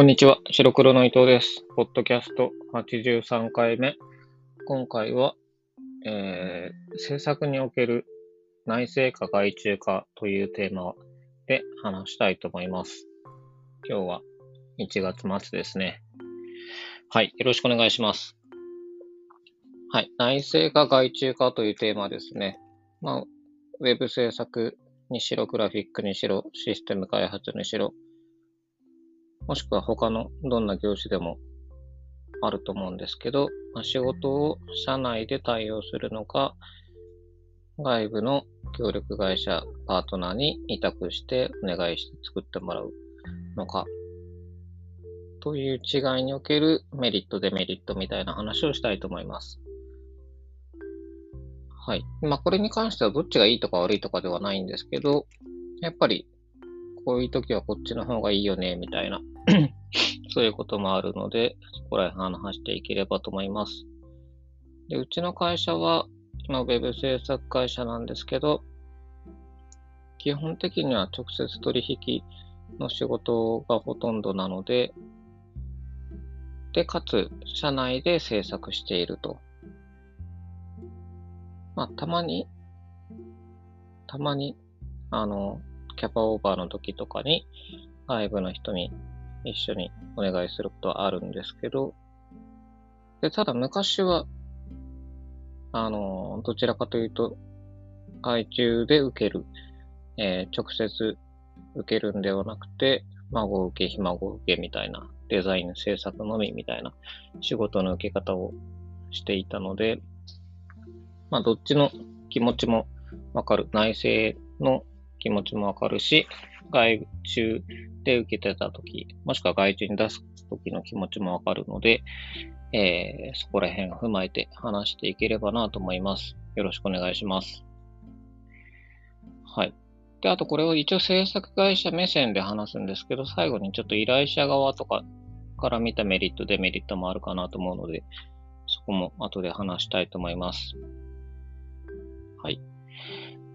こんにちは。白黒の伊藤です。ポッドキャスト83回目。今回は、えー制作における内製化外注化というテーマで話したいと思います。今日は1月末ですね。はい。よろしくお願いします。はい。内製化外注化というテーマですね。まあ、ウェブ制作にしろ、グラフィックにしろ、システム開発にしろ、もしくは他のどんな業種でもあると思うんですけど、まあ、仕事を社内で対応するのか、外部の協力会社、パートナーに委託してお願いして作ってもらうのか、という違いにおけるメリット、デメリットみたいな話をしたいと思います。はい。まあ、これに関してはどっちがいいとか悪いとかではないんですけど、やっぱりこういう時はこっちの方がいいよね、みたいな、そういうこともあるので、そこら辺話していければと思います。で、うちの会社は、今、ウェブ制作会社なんですけど、基本的には直接取引の仕事がほとんどなので、で、かつ、社内で制作していると。まあ、たまに、たまに、あの、キャパオーバーの時とかに外部の人に一緒にお願いすることはあるんですけど、で、ただ昔は、あの、どちらかというと、外注で受ける、えー直接受けるんではなくて、孫受け、ひ孫受けみたいな、デザイン制作のみみたいな仕事の受け方をしていたので、まあ、どっちの気持ちもわかる。内政の気持ちもわかるし、外注で受けてたとき、もしくは外注に出すときの気持ちもわかるので、えーそこら辺を踏まえて話していければなと思います。よろしくお願いします。はい。で、あとこれを一応制作会社目線で話すんですけど、最後にちょっと依頼者側とかから見たメリット、デメリットもあるかなと思うので、そこも後で話したいと思います。はい。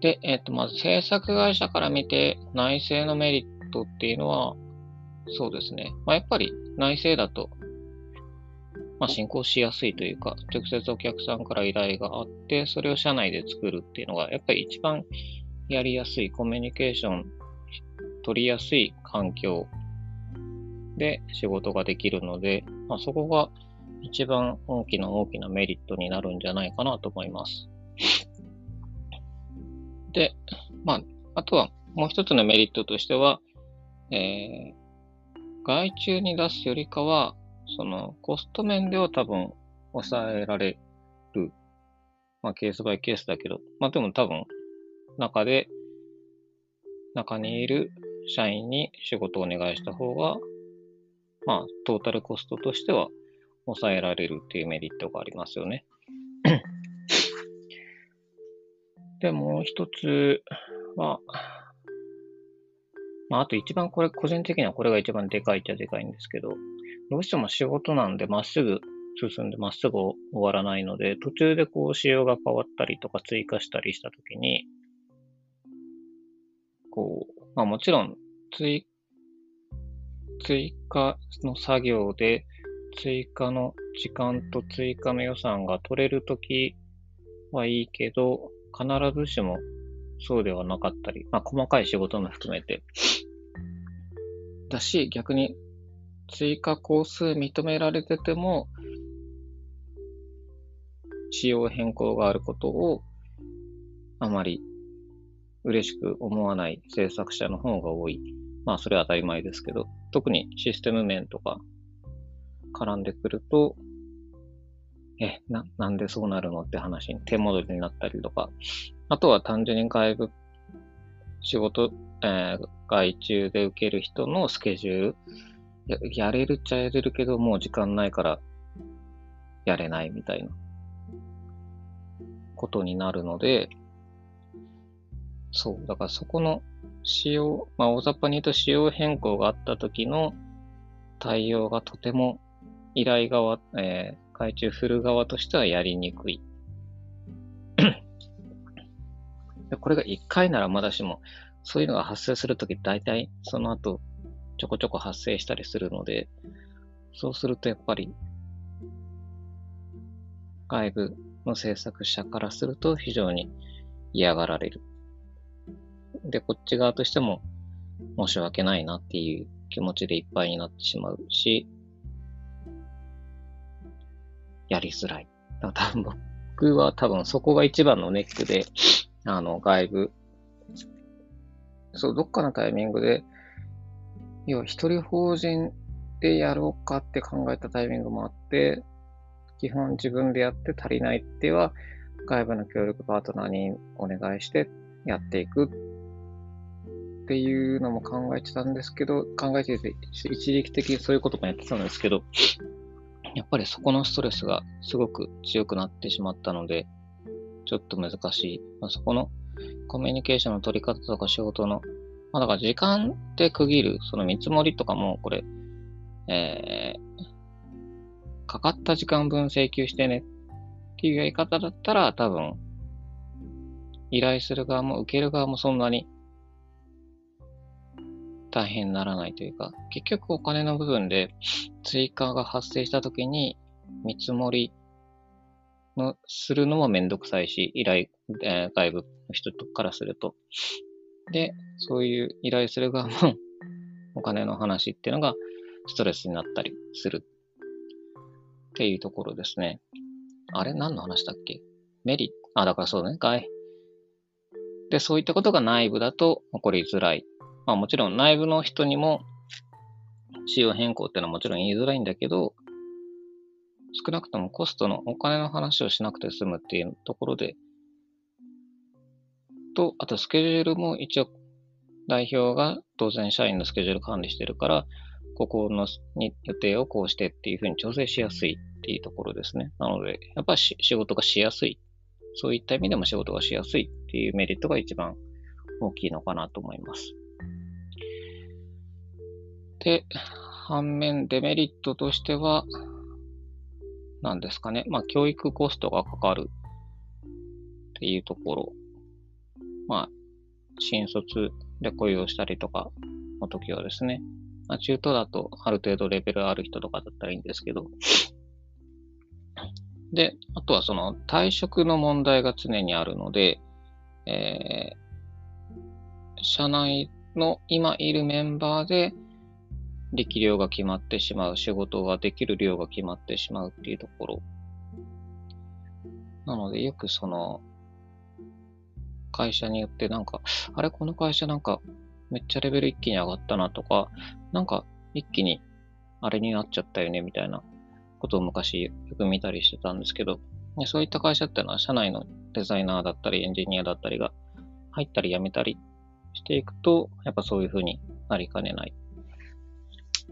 で、えっ、と、まず制作会社から見て内製のメリットっていうのは、そうですね。まあ、やっぱり内製だと、まあ、進行しやすいというか、直接お客さんから依頼があって、それを社内で作るっていうのが、やっぱり一番やりやすい、コミュニケーション取りやすい環境で仕事ができるので、まあ、そこが一番大きな大きなメリットになるんじゃないかなと思います。で、まあ、あとはもう一つのメリットとしては、えー外注に出すよりかは、そのコスト面では多分抑えられる。まあ、ケースバイケースだけど、まあでも多分中で、中にいる社員に仕事をお願いした方が、まあ、トータルコストとしては抑えられるっていうメリットがありますよね。で、もう一つは、まあ、あと一番これ、個人的にはこれが一番でかいっちゃでかいんですけど、どうしても仕事なんでまっすぐ進んでまっすぐ終わらないので、途中でこう仕様が変わったりとか追加したりしたときに、こう、まあもちろん追、追加の作業で追加の時間と追加の予算が取れるときはいいけど、必ずしもそうではなかったり、まあ細かい仕事も含めて、だし、逆に追加工数認められてても、仕様変更があることをあまり嬉しく思わない制作者の方が多い。まあそれは当たり前ですけど、特にシステム面とか絡んでくると、え、な、なんでそうなるのって話に手戻りになったりとか、あとは単純に外部仕事、えー外注で受ける人のスケジュール、ややれるっちゃやれるけど、もう時間ないからやれないみたいな。ことになるので、そう、だからそこの仕様、まあ大雑把に言うと仕様変更があった時の対応がとても依頼側、えー外注する側としてはやりにくい。でこれが1回ならまだしも、そういうのが発生するとき、大体その後、ちょこちょこ発生したりするので、そうするとやっぱり、外部の制作者からすると非常に嫌がられる。で、こっち側としても申し訳ないなっていう気持ちでいっぱいになってしまうし、やりづらい。だから多分僕は多分そこが一番のネックで、あの、外部、そう、どっかのタイミングで、要は一人法人でやろうかって考えたタイミングもあって、基本自分でやって足りないっては、外部の協力パートナーにお願いしてやっていくっていうのも考えてたんですけど、考えてて、一時期的にそういうこともやってたんですけど、やっぱりそこのストレスがすごく強くなってしまったので、ちょっと難しい。まあ、そこのコミュニケーションの取り方とか仕事の、まあだから時間で区切る、その見積もりとかも、これ、えー、かかった時間分請求してねっていうやり方だったら、多分、依頼する側も受ける側もそんなに大変にならないというか、結局お金の部分で追加が発生した時に見積もりのするのもめんどくさいし、依頼、えー、外部の人からすると。で、そういう依頼する側もお金の話っていうのがストレスになったりするっていうところですね。あれ？何の話だっけ？メリット、あ、だからそうね、外。で、そういったことが内部だと起こりづらい。まあもちろん内部の人にも仕様変更っていうのはもちろん言いづらいんだけど、少なくともコストのお金の話をしなくて済むっていうところで、と、あとスケジュールも一応代表が当然社員のスケジュール管理してるから、ここのに予定をこうしてっていうふうに調整しやすいっていうところですね。なので、やっぱり仕事がしやすい。そういった意味でも仕事がしやすいっていうメリットが一番大きいのかなと思います。で、反面デメリットとしては、何ですかね。まあ、教育コストがかかるっていうところ。まあ、新卒で雇用したりとかの時はですね。まあ、中途だとある程度レベルある人とかだったらいいんですけど。で、あとはその退職の問題が常にあるので、えー、社内の今いるメンバーで力量が決まってしまう、仕事ができる量が決まってしまうっていうところ。なので、よくその、会社によってなんか、あれ、この会社なんか、めっちゃレベル一気に上がったなとか、なんか、一気に、あれになっちゃったよね、みたいなことを昔よく見たりしてたんですけど、そういった会社ってのは、社内のデザイナーだったり、エンジニアだったりが、入ったり辞めたりしていくと、やっぱそういう風になりかねない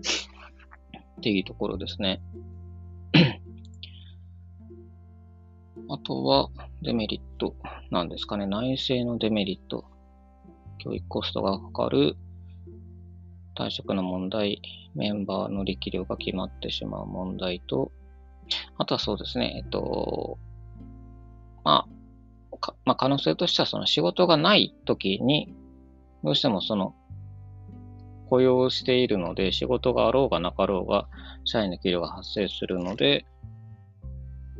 っていうところですね。あとは、デメリットなんですかね。内政のデメリット。教育コストがかかる。退職の問題。メンバーの力量が決まってしまう問題と、あとはそうですね。えっと、まあ、まあ、可能性としてはその仕事がない時に、どうしてもその雇用しているので、仕事があろうがなかろうが、社員の給料が発生するので、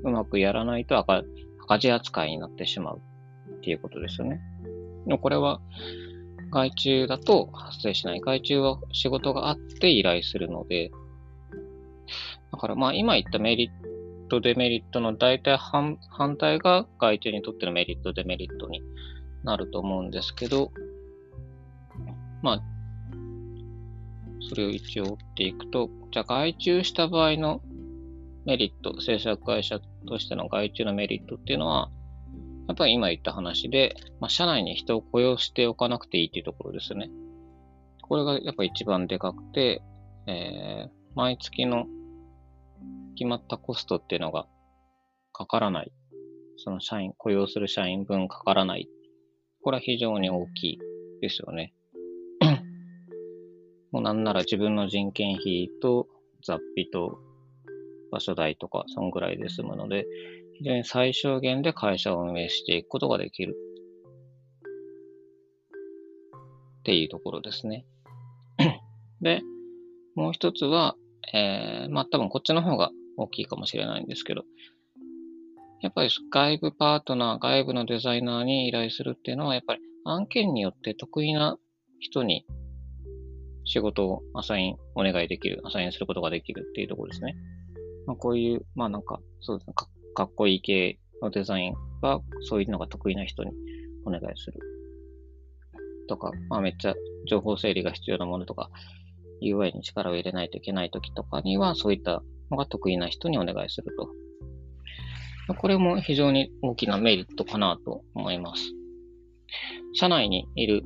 うまくやらないと赤赤字扱いになってしまうっていうことですよね。でこれは、外注だと発生しない。外注は仕事があって依頼するので、だからまあ今言ったメリット、デメリットの大体反反対が外注にとってのメリット、デメリットになると思うんですけど、まあそれを一応追っていくと、じゃあ外注した場合のメリット、制作会社としての外注のメリットっていうのは、やっぱり今言った話で、まあ、社内に人を雇用しておかなくていいっていうところですよね。これがやっぱ一番でかくて、えー、毎月の決まったコストっていうのがかからない。その社員、雇用する社員分かからない。これは非常に大きいですよね。もうなんなら自分の人件費と雑費と場所代とか、そんぐらいで済むので、非常に最小限で会社を運営していくことができる。っていうところですね。で、もう一つは、えー、まあ多分こっちの方が大きいかもしれないんですけど、やっぱり外部パートナー、外部のデザイナーに依頼するっていうのは、やっぱり案件によって得意な人に仕事をアサイン、お願いできる、アサインすることができるっていうところですね。まあこういう、まあなんか、そうですね、かかっこいい系のデザインは、そういうのが得意な人にお願いする。とか、まあめっちゃ情報整理が必要なものとか、UI に力を入れないといけない時とかには、そういったのが得意な人にお願いすると。これも非常に大きなメリットかなと思います。社内にいる、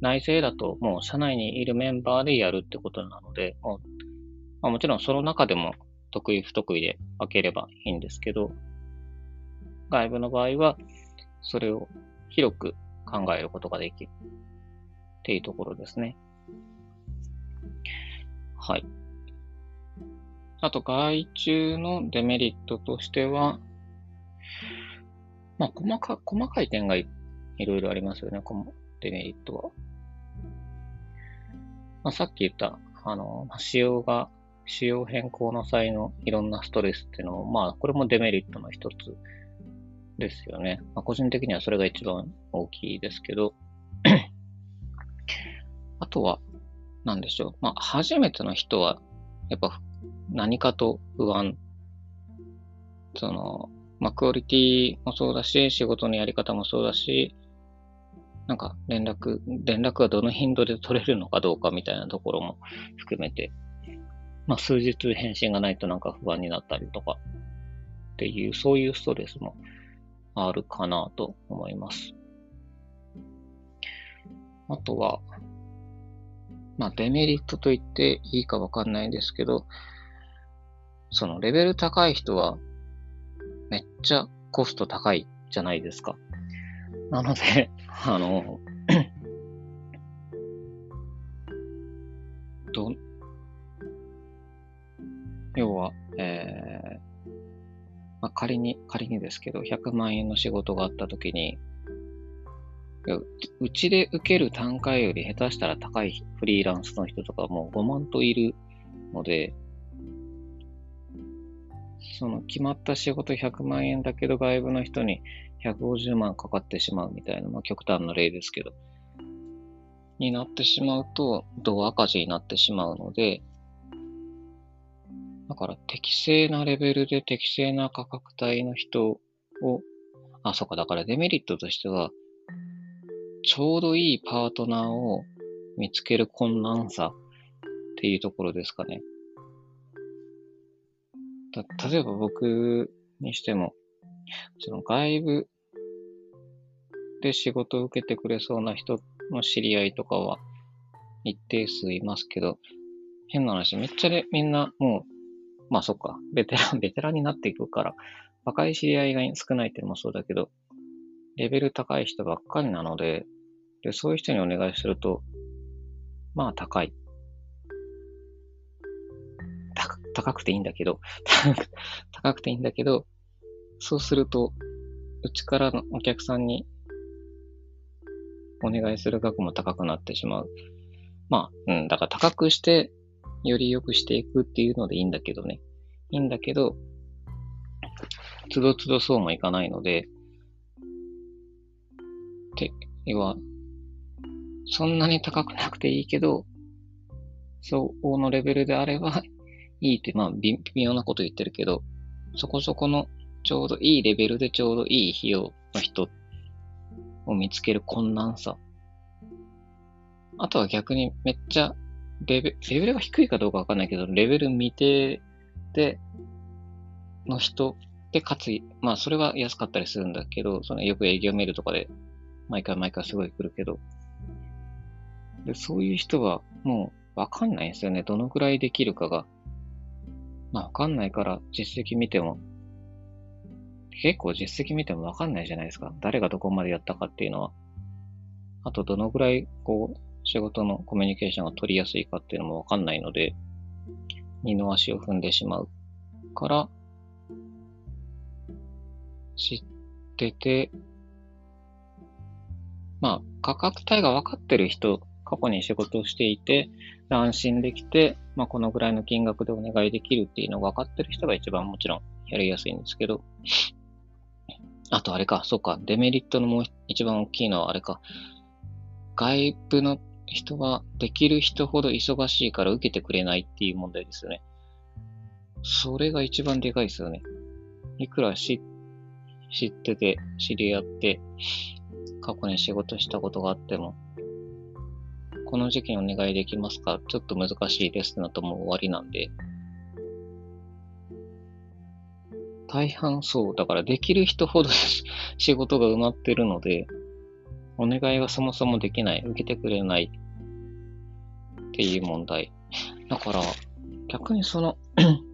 内政だともう社内にいるメンバーでやるってことなので、もまあ、もちろんその中でも得意不得意で分ければいいんですけど、外部の場合はそれを広く考えることができるっていうところですね。はい。あと、外注のデメリットとしては、まあ、細か、細かい点がいろいろありますよね、このデメリットは。まあ、さっき言った、あの、仕様が、仕様変更の際のいろんなストレスっていうのも、まあ、これもデメリットの一つですよね。まあ、個人的にはそれが一番大きいですけど、あとは、なんでしょう。まあ、初めての人は、やっぱ何かと不安。その、まあ、クオリティもそうだし、仕事のやり方もそうだし、なんか連絡、連絡がどの頻度で取れるのかどうかみたいなところも含めて、まあ、数日返信がないとなんか不安になったりとかっていう、そういうストレスもあるかなと思います。あとは、まあ、デメリットと言っていいかわかんないんですけど、そのレベル高い人はめっちゃコスト高いじゃないですか。なので、あの、ど、要は、えー、まあ、仮に、仮にですけど、100万円の仕事があったときに、うちで受ける単価より下手したら高いフリーランスの人とかもう5万といるので、その決まった仕事100万円だけど外部の人に150万かかってしまうみたいな、まあ極端な例ですけど、になってしまうと、同赤字になってしまうので、だから適正なレベルで適正な価格帯の人を、あ、そっか、だからデメリットとしては、ちょうどいいパートナーを見つける困難さっていうところですかね。た例えば僕にしても、その外部で仕事を受けてくれそうな人の知り合いとかは一定数いますけど、変な話、めっちゃでみんなもう、まあそっか、ベテラン、ベテランになっていくから、若い知り合いが少ないっていうのもそうだけど、レベル高い人ばっかりなので、で、そういう人にお願いすると、まあ高い。高くていいんだけど、高くていいんだけど、そうすると、うちからのお客さんにお願いする額も高くなってしまう。まあ、うん、だから高くして、より良くしていくっていうのでいいんだけどね。いいんだけど、つどつどそうもいかないので、て、要は、そんなに高くなくていいけど、相応のレベルであればいいって、まあ、微妙なこと言ってるけど、そこそこのちょうどいいレベルでちょうどいい費用の人を見つける困難さ。あとは逆にめっちゃレベレベルが低いかどうかわかんないけど、レベル未定で、の人で、かつ、まあそれは安かったりするんだけど、そのよく営業メールとかで毎回毎回すごい来るけど、でそういう人はもうわかんないんですよね。どのくらいできるかが。まあわかんないから実績見ても、結構実績見てもわかんないじゃないですか。誰がどこまでやったかっていうのは。あとどのぐらいこう仕事のコミュニケーションが取りやすいかっていうのもわかんないので、二の足を踏んでしまうから、知ってて、まあ、価格帯が分かってる人過去に仕事をしていて、安心できて、まあ、このぐらいの金額でお願いできるっていうのが分かってる人が一番もちろんやりやすいんですけど、あとあれか、そうか、デメリットのもう一番大きいのはあれか、外部の人はできる人ほど忙しいから受けてくれないっていう問題ですよね。それが一番でかいですよね。いくら知ってて、知り合って、過去に仕事したことがあっても、この時期にお願いできますか？ちょっと難しいですなともう終わりなんで。大半そう。だからできる人ほど仕事が埋まってるので、お願いはそもそもできない、受けてくれないっていう問題。だから、逆にその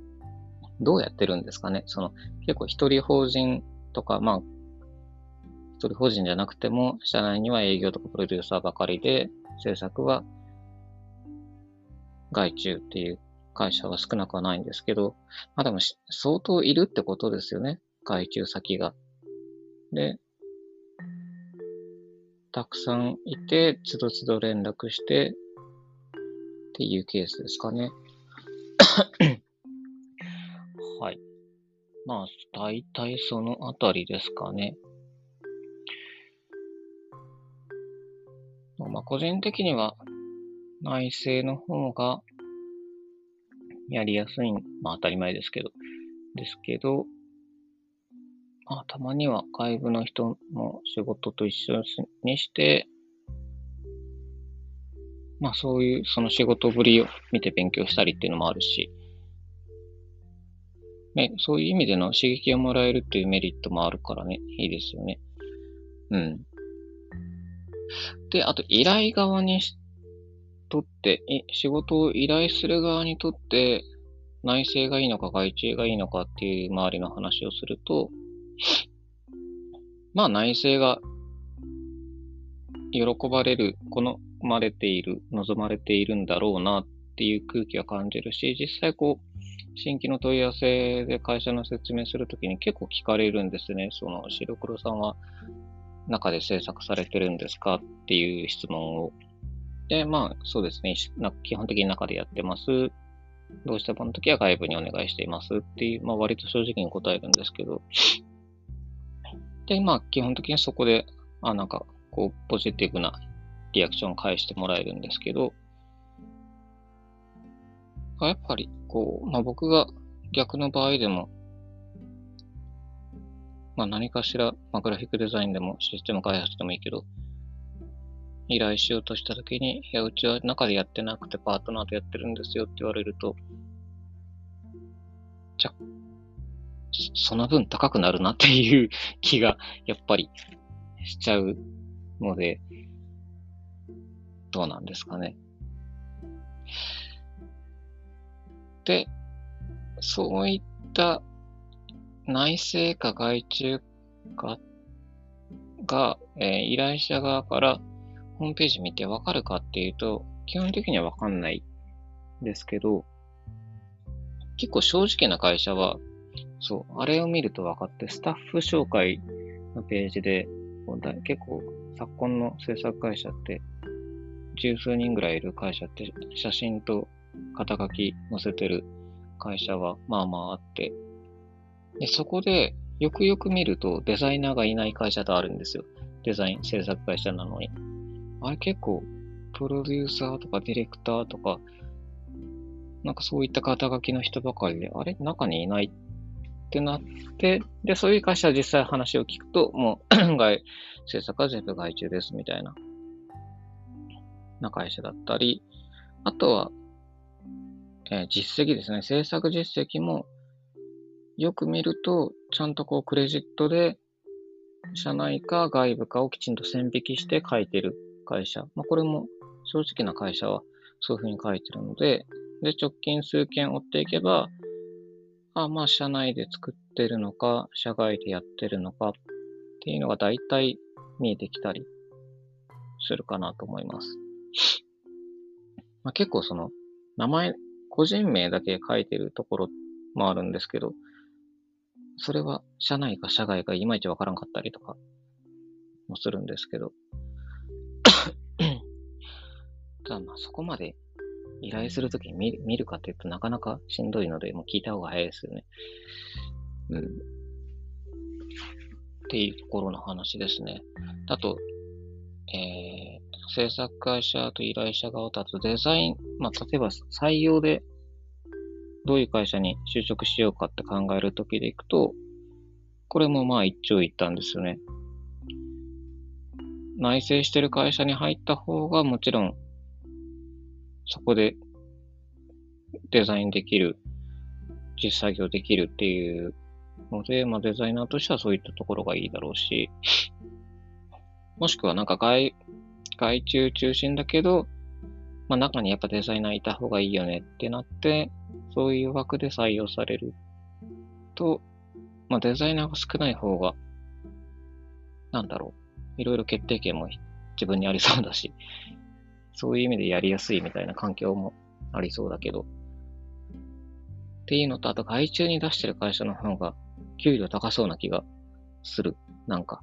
どうやってるんですかね？その、結構一人法人とか、まあ、一人法人じゃなくても、社内には営業とかプロデューサーばかりで、制作は外注っていう会社は少なくはないんですけど、まあでも相当いるってことですよね。外注先が。で、たくさんいて、つどつど連絡して、っていうケースですかね。はい。まあ、大体そのあたりですかね。まあ、個人的には内政の方がやりやすい、まあ当たり前ですけど、ですけど、まあたまには外部の人も仕事と一緒にして、まあそういうその仕事ぶりを見て勉強したりっていうのもあるし、ね、そういう意味での刺激をもらえるっていうメリットもあるからね、いいですよね。うん。で、あと依頼側にしとって、仕事を依頼する側にとって、内政がいいのか外注がいいのかっていう周りの話をすると、まあ内政が喜ばれる、好まれている、望まれているんだろうなっていう空気は感じるし、実際こう、新規の問い合わせで会社の説明するときに結構聞かれるんですね。その、白黒さんは中で制作されてるんですかっていう質問を。で、まあ、そうですね。基本的に中でやってます。どうしてもの時は外部にお願いしていますっていう、まあ、割と正直に答えるんですけど。で、まあ、基本的にそこで、あ、なんか、こう、ポジティブなリアクションを返してもらえるんですけど、やっぱり、こう、まあ、僕が逆の場合でも、まあ、何かしら、まあ、グラフィックデザインでもシステム開発でもいいけど、依頼しようとしたときに、いや、うちは中でやってなくてパートナーとやってるんですよって言われると、じゃ、その分高くなるなっていう気が、やっぱりしちゃうので、どうなんですかね。で、そういった内政か外注かが、えー、依頼者側からホームページ見てわかるかっていうと、基本的にはわかんないですけど、結構正直な会社は、そう、あれを見ると分かって、スタッフ紹介のページで、結構昨今の制作会社って、十数人ぐらいいる会社って写真と肩書き載せてる会社はまあまああって、で、そこでよくよく見るとデザイナーがいない会社とあるんですよ。デザイン制作会社なのに。あれ結構、プロデューサーとかディレクターとか、なんかそういった肩書きの人ばかりで、あれ？中にいないってなって、で、そういう会社は実際話を聞くと、もう 外、制作は全部外注ですみたいな、な会社だったり、あとは、えー、実績ですね。制作実績も、よく見ると、ちゃんとこうクレジットで、社内か外部かをきちんと線引きして書いてる会社。まあ、これも正直な会社はそういうふうに書いてるので、で、直近数件追っていけば、あまあ、社内で作ってるのか、社外でやってるのかっていうのが大体見えてきたりするかなと思います。まあ、結構その、名前、個人名だけ書いてるところもあるんですけど、それは社内か社外かいまいちわからんかったりとかもするんですけど、ただまあそこまで依頼するときに見る見るかというとなかなかしんどいので、もう聞いた方が早いですよね。うん。っていうところの話ですね。あと、えー、制作会社と依頼者側を立つデザイン、まあ、例えば採用でどういう会社に就職しようかって考えるときでいくと、これもまあ一長一短ですよね。内製してる会社に入った方がもちろんそこでデザインできる、実作業できるっていうので、まあ、デザイナーとしてはそういったところがいいだろうし、もしくはなんか外、外注中心だけど、まあ、中にやっぱデザイナーいた方がいいよねってなって、そういう枠で採用されると、まあ、デザイナーが少ない方が、なんだろう、いろいろ決定権も自分にありそうだし、そういう意味でやりやすいみたいな環境もありそうだけど。っていうのと、あと外注に出してる会社の方が給料高そうな気がする。なんか、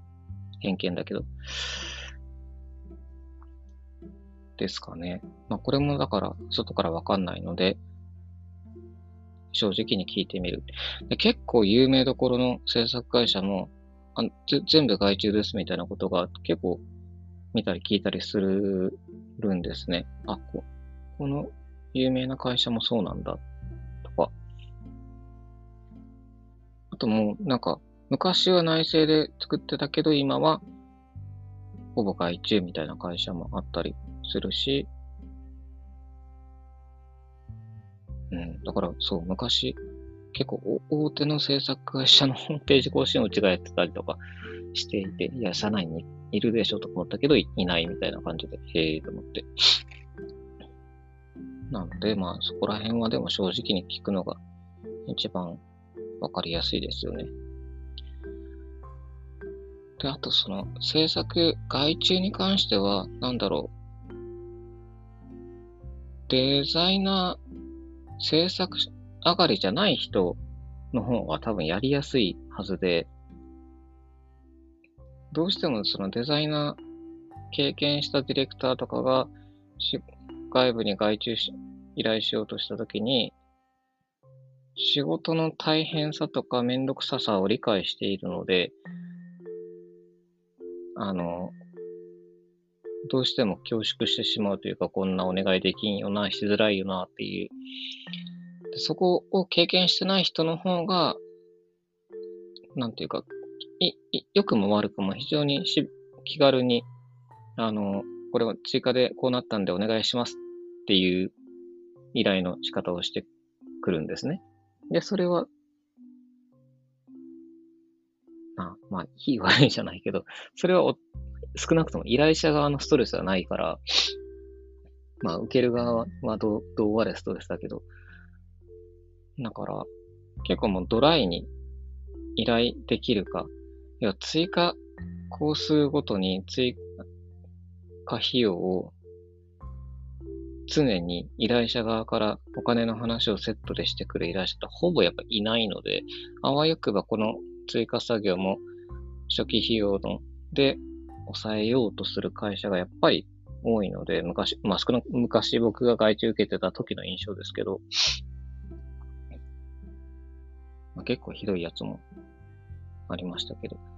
偏見だけど。ですかね。まあこれもだから外からわかんないので、正直に聞いてみる。で結構有名どころの制作会社もあ全部外注ですみたいなことが結構見たり聞いたりするるんですね。あ、ここの有名な会社もそうなんだ、とか。あともう、なんか、昔は内製で作ってたけど、今は、ほぼ外注みたいな会社もあったりするし、うん、だからそう、昔、結構大手の制作会社のホームページ更新をうちがやってたりとかしていて、いや、社内にいるでしょと思ったけど、いないみたいな感じで、へえと思って。なので、まあ、そこら辺はでも正直に聞くのが一番わかりやすいですよね。で、あとその制作外注に関しては、なんだろう。デザイナー、制作上がりじゃない人の方が多分やりやすいはずで、どうしてもそのデザイナー経験したディレクターとかが外部に外注し依頼しようとしたときに、仕事の大変さとかめんどくささを理解しているので、あの、どうしても恐縮してしまうというか、こんなお願いできんよな、しづらいよなっていう。そこを経験してない人の方が、なんていうか、い、良くも悪くも非常にし気軽に、あの、これは追加でこうなったんでお願いしますっていう依頼の仕方をしてくるんですね。で、それは、あまあ、いい悪いじゃないけど、それはお少なくとも依頼者側のストレスはないから、まあ、受ける側はどう、どうあれストレスだけど、だから、結構もうドライに依頼できるか、いや、追加工数ごとに追加費用を常に依頼者側からお金の話をセットでしてくる依頼者ってほぼやっぱいないので、あわよくばこの追加作業も初期費用ので抑えようとする会社がやっぱり多いので、昔、まあ少な昔僕が外注受けてた時の印象ですけど、まあ、結構ひどいやつもありましたけど。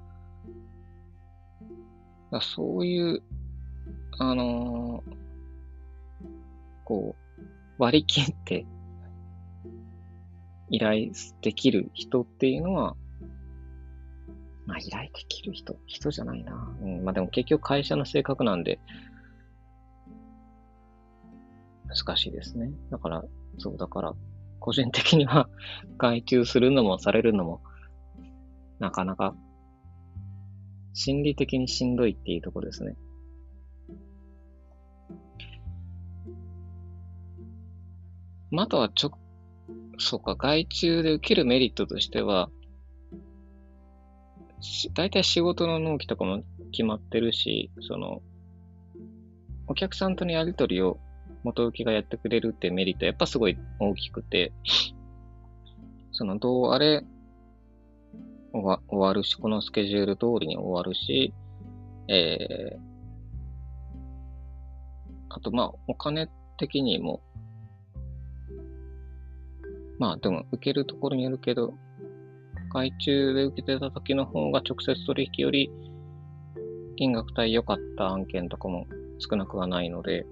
だそういう、あのー、こう、割り切って依頼できる人っていうのは、まあ依頼できる人、人じゃないな。うん、まあでも結局会社の性格なんで、難しいですね。だから、そう、だから、個人的には外注するのもされるのも、なかなか、心理的にしんどいっていうところですね。まあ、あとはちょ、そうか、外注で受けるメリットとしては、大体仕事の納期とかも決まってるし、その、お客さんとのやりとりを元請けがやってくれるってメリットやっぱすごい大きくて、その、どうあれ、終わるし、このスケジュール通りに終わるし、えー、あと、まあ、お金的にも、まあ、でも、受けるところによるけど、外注で受けてた時の方が直接取引より金額帯良かった案件とかも少なくはないので、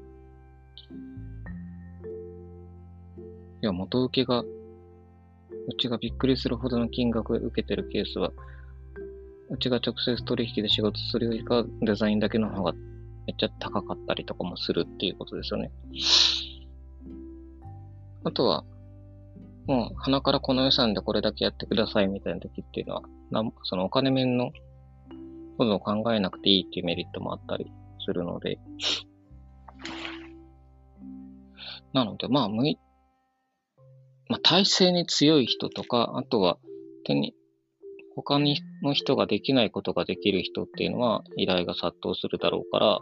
いや、元請けが、うちがびっくりするほどの金額を受けてるケースは、うちが直接取引で仕事するよりか、デザインだけの方がめっちゃ高かったりとかもするっていうことですよね。あとは、もう鼻からこの予算でこれだけやってくださいみたいな時っていうのは、なんそのお金面のことを考えなくていいっていうメリットもあったりするので、なので、まあ、向い、まあ、体制に強い人とか、あとは手に、他の人ができないことができる人っていうのは依頼が殺到するだろうから、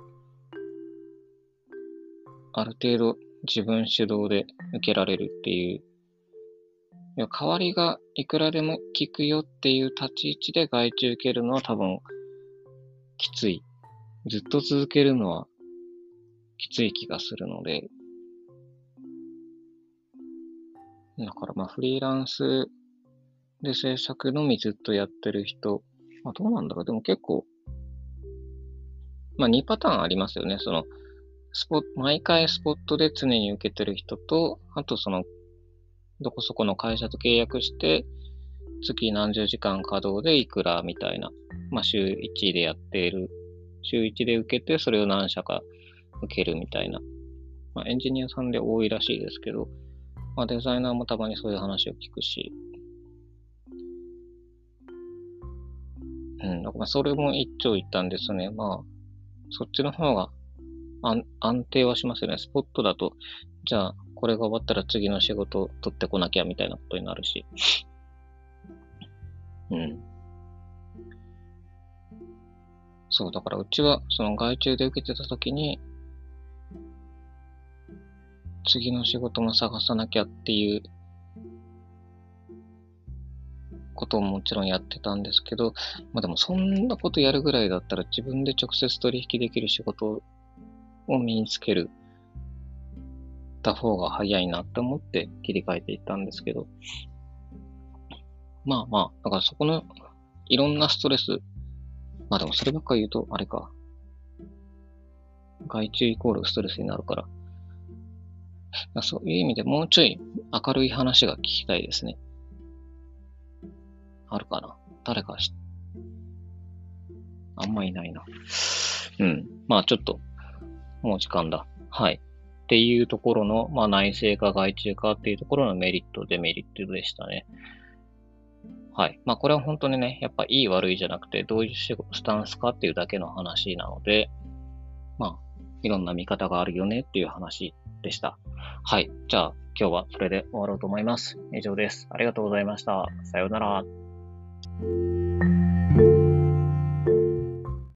ある程度自分主導で受けられるっていういや代わりがいくらでも効くよっていう立ち位置で外注受けるのは多分きつい。ずっと続けるのはきつい気がするので、だからまあフリーランスで制作のみずっとやってる人、まあどうなんだろう。でも結構、まあ2パターンありますよね。その、スポ毎回スポットで常に受けてる人と、あとそのどこそこの会社と契約して、月何十時間稼働でいくらみたいな、まあ週1でやっている、週1で受けてそれを何社か受けるみたいな、まあエンジニアさんで多いらしいですけど、まあデザイナーもたまにそういう話を聞くし、うん、まあそれも一長一短ですね。まあ、そっちの方が安定はしますよね。スポットだと、じゃあ、これが終わったら次の仕事を取ってこなきゃみたいなことになるし。うん。そう、だからうちはその外注で受けてた時に、次の仕事も探さなきゃっていうことももちろんやってたんですけど、まあでもそんなことやるぐらいだったら自分で直接取引できる仕事を身につけるた方が早いなって思って切り替えていったんですけど、まあまあ、だからそこのいろんなストレス、まあでもそればっかり言うと、あれか。外注イコールストレスになる。からそういう意味でもうちょい明るい話が聞きたいですね。あるかな？誰かし、あんまいないな。うん。まあちょっと、もう時間だ。はい。っていうところの、まあ、内製か外注かっていうところのメリット、デメリットでしたね。はい。まあ、これは本当にね、やっぱいい悪いじゃなくて、どういうスタンスかっていうだけの話なので、まあ、いろんな見方があるよねっていう話でした。はい。じゃあ、今日はそれで終わろうと思います。以上です。ありがとうございました。さようなら。